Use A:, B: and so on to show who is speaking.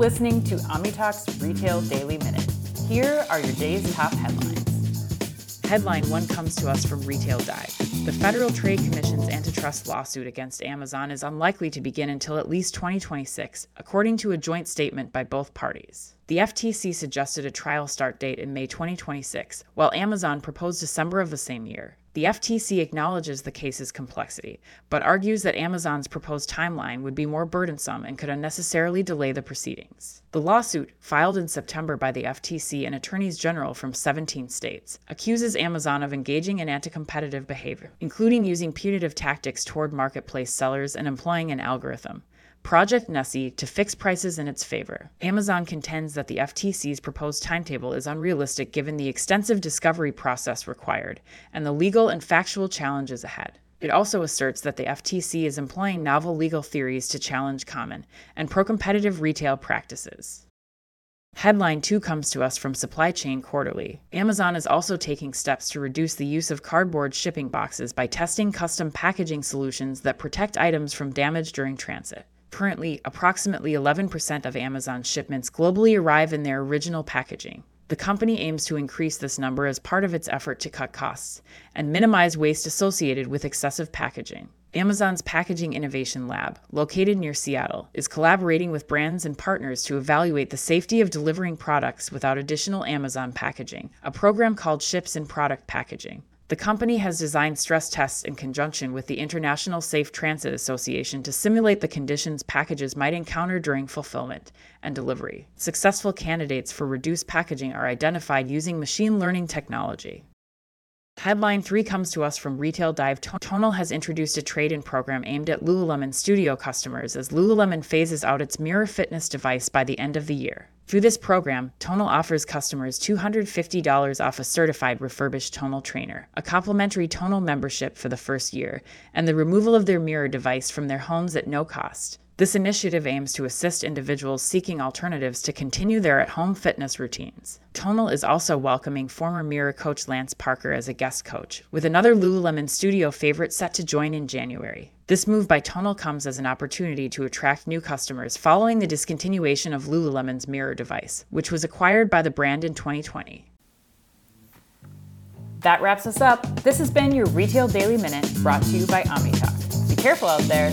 A: listening to OmniTalk's Retail Daily Minute. Here are your day's top headlines.
B: Headline one comes to us from Retail Dive. The Federal Trade Commission's antitrust lawsuit against Amazon is unlikely to begin until at least 2026, according to a joint statement by both parties. The FTC suggested a trial start date in May 2026, while Amazon proposed December of the same year. The FTC acknowledges the case's complexity, but argues that Amazon's proposed timeline would be more burdensome and could unnecessarily delay the proceedings. The lawsuit, filed in September by the FTC and attorneys general from 17 states, accuses Amazon of engaging in anti competitive behavior, including using punitive tactics toward marketplace sellers and employing an algorithm. Project Nessie to fix prices in its favor. Amazon contends that the FTC's proposed timetable is unrealistic given the extensive discovery process required and the legal and factual challenges ahead. It also asserts that the FTC is employing novel legal theories to challenge common and pro competitive retail practices. Headline 2 comes to us from Supply Chain Quarterly. Amazon is also taking steps to reduce the use of cardboard shipping boxes by testing custom packaging solutions that protect items from damage during transit. Currently, approximately 11% of Amazon's shipments globally arrive in their original packaging. The company aims to increase this number as part of its effort to cut costs and minimize waste associated with excessive packaging. Amazon's Packaging Innovation Lab, located near Seattle, is collaborating with brands and partners to evaluate the safety of delivering products without additional Amazon packaging, a program called Ships in Product Packaging. The company has designed stress tests in conjunction with the International Safe Transit Association to simulate the conditions packages might encounter during fulfillment and delivery. Successful candidates for reduced packaging are identified using machine learning technology. Headline 3 comes to us from Retail Dive. Tonal has introduced a trade in program aimed at Lululemon Studio customers as Lululemon phases out its Mirror Fitness device by the end of the year. Through this program, Tonal offers customers $250 off a certified refurbished Tonal trainer, a complimentary Tonal membership for the first year, and the removal of their mirror device from their homes at no cost. This initiative aims to assist individuals seeking alternatives to continue their at home fitness routines. Tonal is also welcoming former Mirror coach Lance Parker as a guest coach, with another Lululemon studio favorite set to join in January. This move by Tonal comes as an opportunity to attract new customers following the discontinuation of Lululemon's Mirror device, which was acquired by the brand in 2020.
A: That wraps us up. This has been your Retail Daily Minute brought to you by OmniTalk. Be careful out there.